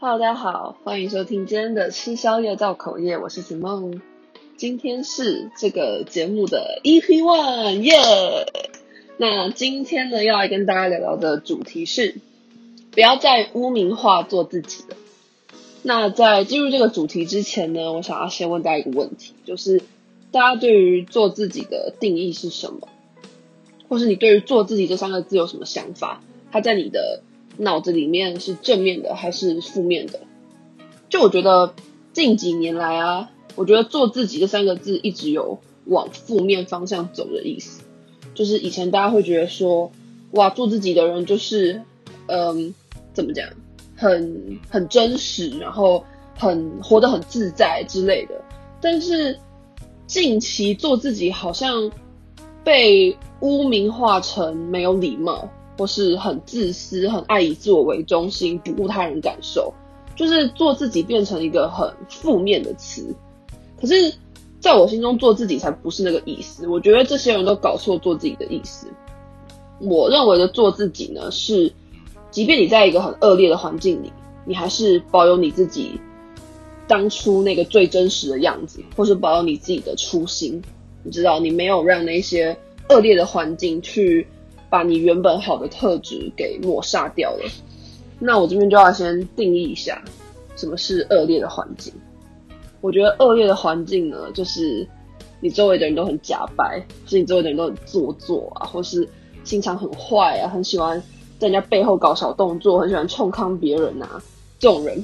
Hello，大家好，欢迎收听今天的吃宵夜造口业，我是子梦。今天是这个节目的 EP One，耶！那今天呢，要来跟大家聊聊的主题是，不要再污名化做自己。那在进入这个主题之前呢，我想要先问大家一个问题，就是大家对于做自己的定义是什么？或是你对于做自己这三个字有什么想法？它在你的脑子里面是正面的还是负面的？就我觉得近几年来啊，我觉得做自己这三个字一直有往负面方向走的意思。就是以前大家会觉得说，哇，做自己的人就是，嗯，怎么讲，很很真实，然后很活得很自在之类的。但是近期做自己好像被污名化成没有礼貌。或是很自私，很爱以自我为中心，不顾他人感受，就是做自己变成一个很负面的词。可是，在我心中，做自己才不是那个意思。我觉得这些人都搞错做自己的意思。我认为的做自己呢，是，即便你在一个很恶劣的环境里，你还是保有你自己当初那个最真实的样子，或是保有你自己的初心。你知道，你没有让那些恶劣的环境去。把你原本好的特质给抹杀掉了。那我这边就要先定义一下，什么是恶劣的环境？我觉得恶劣的环境呢，就是你周围的人都很假白，是你周围的人都很做作啊，或是心肠很坏啊，很喜欢在人家背后搞小动作，很喜欢冲康别人啊。这种人，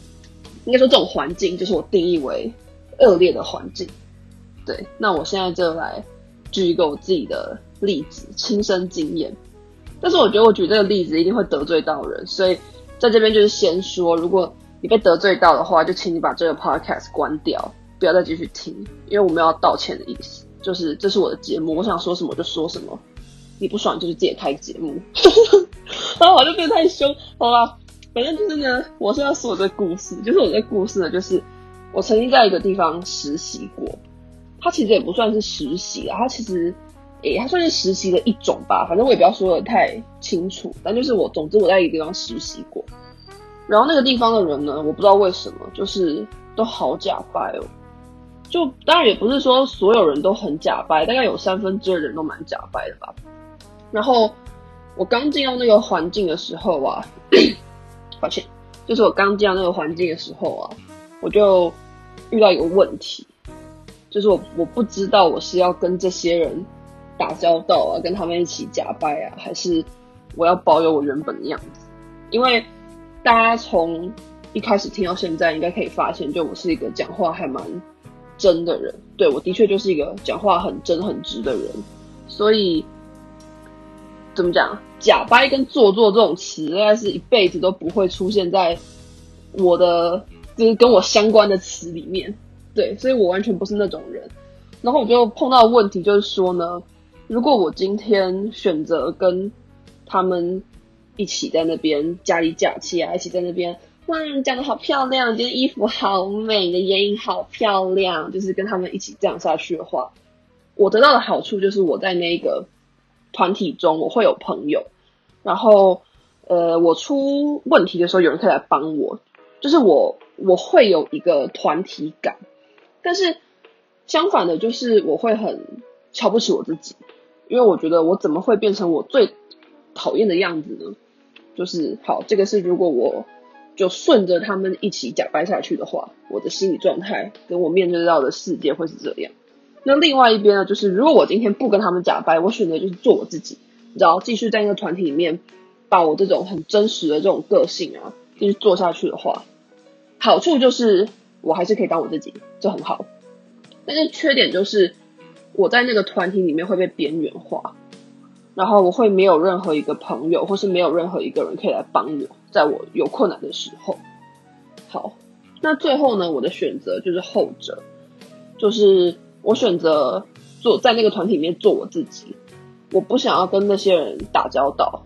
应该说这种环境，就是我定义为恶劣的环境。对，那我现在就来举一个我自己的例子，亲身经验。但是我觉得我举这个例子一定会得罪到人，所以在这边就是先说，如果你被得罪到的话，就请你把这个 podcast 关掉，不要再继续听，因为我没有要道歉的意思，就是这是我的节目，我想说什么就说什么，你不爽就是自己开节目，然后我就变太凶，好吧，反正就是呢，我是要说这个故事，就是我这故事呢，就是我曾经在一个地方实习过，它其实也不算是实习啊，它其实。诶、欸，它算是实习的一种吧，反正我也不要说的太清楚，但就是我，总之我在一个地方实习过，然后那个地方的人呢，我不知道为什么，就是都好假掰哦，就当然也不是说所有人都很假掰，大概有三分之二的人都蛮假掰的吧。然后我刚进到那个环境的时候啊，抱歉，就是我刚进到那个环境的时候啊，我就遇到一个问题，就是我我不知道我是要跟这些人。打交道啊，跟他们一起假掰啊，还是我要保有我原本的样子？因为大家从一开始听到现在，应该可以发现，就我是一个讲话还蛮真的人。对，我的确就是一个讲话很真很直的人。所以怎么讲，假掰跟做作这种词，应该是一辈子都不会出现在我的就是跟我相关的词里面。对，所以我完全不是那种人。然后我就碰到问题，就是说呢。如果我今天选择跟他们一起在那边假里假气啊，一起在那边，哇，你讲的好漂亮，今天衣服好美，你的眼影好漂亮，就是跟他们一起这样下去的话，我得到的好处就是我在那个团体中我会有朋友，然后呃，我出问题的时候有人可以来帮我，就是我我会有一个团体感，但是相反的，就是我会很瞧不起我自己。因为我觉得我怎么会变成我最讨厌的样子呢？就是好，这个是如果我就顺着他们一起假掰下去的话，我的心理状态跟我面对到的世界会是这样。那另外一边呢，就是如果我今天不跟他们假掰，我选择就是做我自己，然后继续在那个团体里面把我这种很真实的这种个性啊继续做下去的话，好处就是我还是可以当我自己，这很好。但是缺点就是。我在那个团体里面会被边缘化，然后我会没有任何一个朋友，或是没有任何一个人可以来帮我，在我有困难的时候。好，那最后呢，我的选择就是后者，就是我选择做在那个团体里面做我自己。我不想要跟那些人打交道，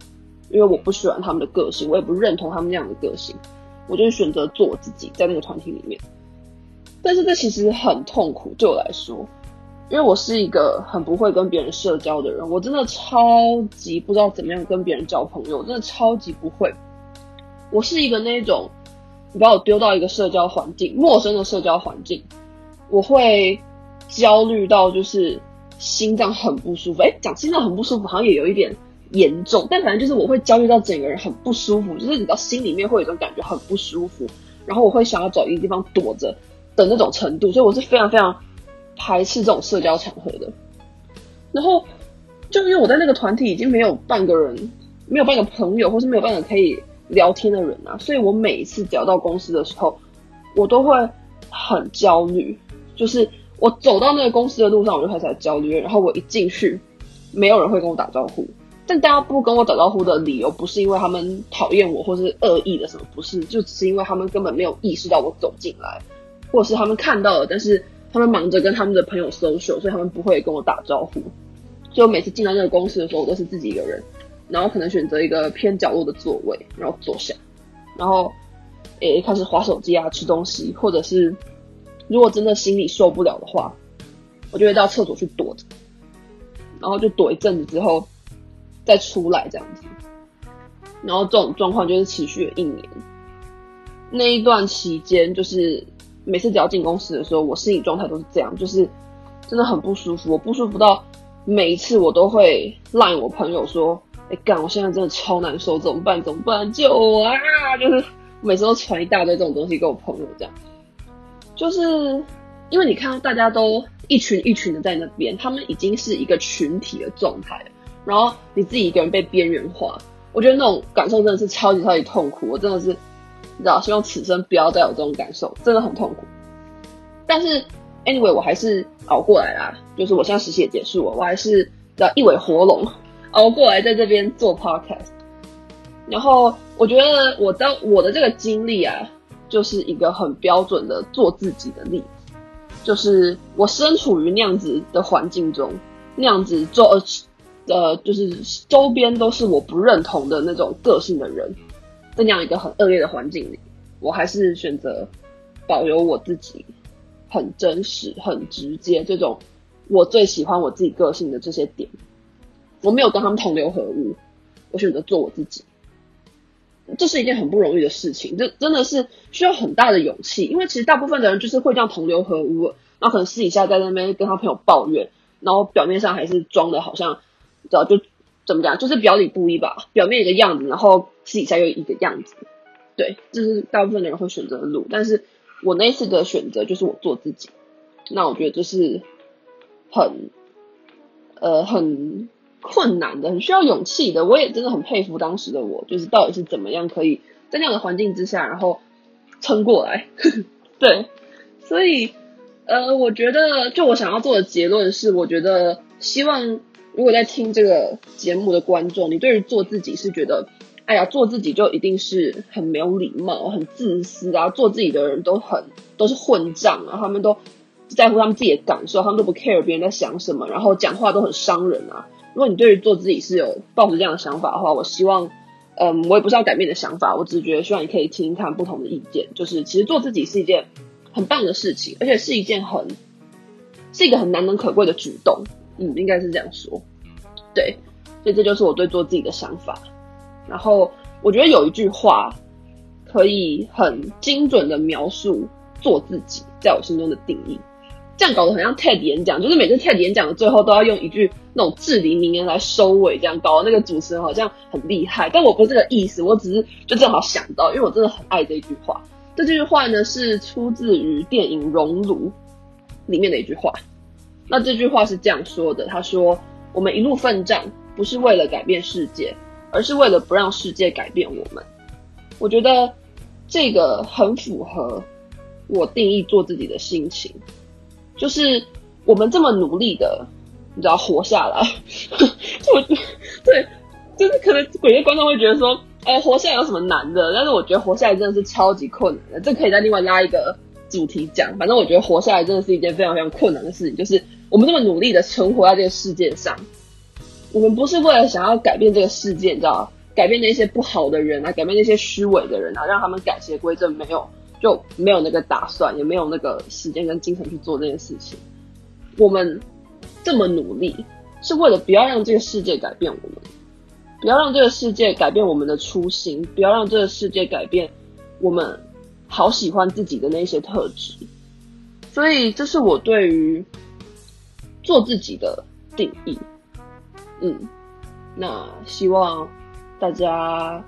因为我不喜欢他们的个性，我也不认同他们那样的个性。我就选择做我自己，在那个团体里面。但是这其实很痛苦，对我来说。因为我是一个很不会跟别人社交的人，我真的超级不知道怎么样跟别人交朋友，真的超级不会。我是一个那种，你把我丢到一个社交环境，陌生的社交环境，我会焦虑到就是心脏很不舒服。诶，讲心脏很不舒服，好像也有一点严重，但反正就是我会焦虑到整个人很不舒服，就是你知道心里面会有一种感觉很不舒服，然后我会想要找一个地方躲着的那种程度，所以我是非常非常排斥这种社交场合的。然后就因为我在那个团体已经没有半个人，没有半个朋友，或是没有半个可以。聊天的人啊，所以我每一次只要到公司的时候，我都会很焦虑。就是我走到那个公司的路上，我就开始焦虑。然后我一进去，没有人会跟我打招呼。但大家不跟我打招呼的理由，不是因为他们讨厌我，或是恶意的什么，不是，就只是因为他们根本没有意识到我走进来，或者是他们看到了，但是他们忙着跟他们的朋友 social，所以他们不会跟我打招呼。所以我每次进到那个公司的时候，我都是自己一个人。然后可能选择一个偏角落的座位，然后坐下，然后诶开始滑手机啊，吃东西，或者是如果真的心里受不了的话，我就会到厕所去躲着，然后就躲一阵子之后再出来这样子。然后这种状况就是持续了一年。那一段期间，就是每次只要进公司的时候，我心理状态都是这样，就是真的很不舒服。我不舒服到每一次我都会赖我朋友说。哎干！我现在真的超难受，怎么办？怎么办？救我啊！就是每次都传一大堆这种东西给我朋友，这样，就是因为你看到大家都一群一群的在那边，他们已经是一个群体的状态，然后你自己一个人被边缘化，我觉得那种感受真的是超级超级痛苦。我真的是，你知道，希望此生不要再有这种感受，真的很痛苦。但是，anyway，我还是熬过来啦。就是我现在实习也结束了，我还是叫一尾活龙。熬过来，在这边做 podcast，然后我觉得我的我的这个经历啊，就是一个很标准的做自己的例子。就是我身处于那样子的环境中，那样子周呃，就是周边都是我不认同的那种个性的人，在那样一个很恶劣的环境里，我还是选择保留我自己，很真实、很直接这种我最喜欢我自己个性的这些点。我没有跟他们同流合污，我选择做我自己，这是一件很不容易的事情，这真的是需要很大的勇气。因为其实大部分的人就是会这样同流合污，然后可能私底下在那边跟他朋友抱怨，然后表面上还是装的好像，知道就怎么讲，就是表里不一吧，表面一个样子，然后私底下又一个样子。对，这是大部分的人会选择的路。但是我那次的选择就是我做自己，那我觉得这是很，呃，很。困难的，很需要勇气的。我也真的很佩服当时的我，就是到底是怎么样可以在那样的环境之下，然后撑过来。对，所以呃，我觉得就我想要做的结论是，我觉得希望如果在听这个节目的观众，你对于做自己是觉得，哎呀，做自己就一定是很没有礼貌、很自私啊，做自己的人都很都是混账啊，他们都在乎他们自己的感受，他们都不 care 别人在想什么，然后讲话都很伤人啊。如果你对于做自己是有抱着这样的想法的话，我希望，嗯，我也不是要改变的想法，我只是觉得希望你可以听听看不同的意见。就是其实做自己是一件很棒的事情，而且是一件很是一个很难能可贵的举动。嗯，应该是这样说。对，所以这就是我对做自己的想法。然后我觉得有一句话可以很精准的描述做自己在我心中的定义。这样搞得很像 TED 演讲，就是每次 TED 演讲的最后都要用一句那种至理名言来收尾，这样搞得那个主持人好像很厉害。但我不是这个意思，我只是就正好想到，因为我真的很爱这句话。这句话呢是出自于电影《熔炉》里面的一句话。那这句话是这样说的：他说，我们一路奋战，不是为了改变世界，而是为了不让世界改变我们。我觉得这个很符合我定义做自己的心情。就是我们这么努力的，你知道活下来，我对，就是可能鬼月观众会觉得说，哎、活下来有什么难的？但是我觉得活下来真的是超级困难的，这可以再另外拉一个主题讲。反正我觉得活下来真的是一件非常非常困难的事情。就是我们这么努力的存活在这个世界上，我们不是为了想要改变这个世界，你知道，改变那些不好的人啊，改变那些虚伪的人啊，让他们改邪归正，没有。就没有那个打算，也没有那个时间跟精神去做这件事情。我们这么努力，是为了不要让这个世界改变我们，不要让这个世界改变我们的初心，不要让这个世界改变我们好喜欢自己的那些特质。所以，这是我对于做自己的定义。嗯，那希望大家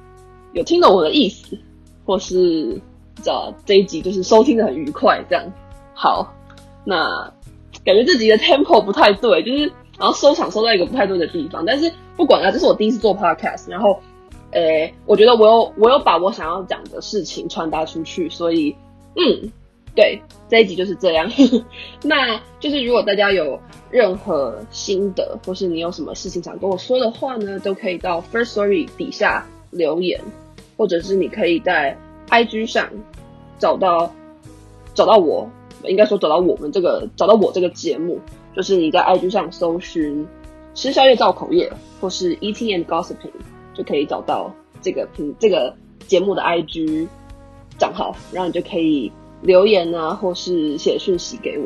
有听懂我的意思，或是知道这一集就是收听的很愉快，这样。好，那感觉自己的 tempo 不太对，就是然后收场收在一个不太对的地方。但是不管啊，这是我第一次做 podcast，然后，诶、我觉得我有我有把我想要讲的事情传达出去，所以，嗯。对，这一集就是这样。那就是如果大家有任何心得，或是你有什么事情想跟我说的话呢，都可以到 first story 底下留言，或者是你可以在 IG 上找到找到我，应该说找到我们这个找到我这个节目，就是你在 IG 上搜寻“吃宵夜造口业”或是 “ETN Gossiping”，就可以找到这个频这个节目的 IG 账号，然后你就可以。留言啊，或是写讯息给我。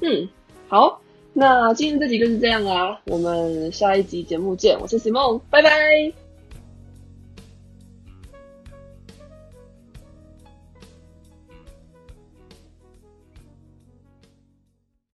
嗯，好，那今天这集就是这样啦，我们下一集节目见。我是 Simon，拜拜。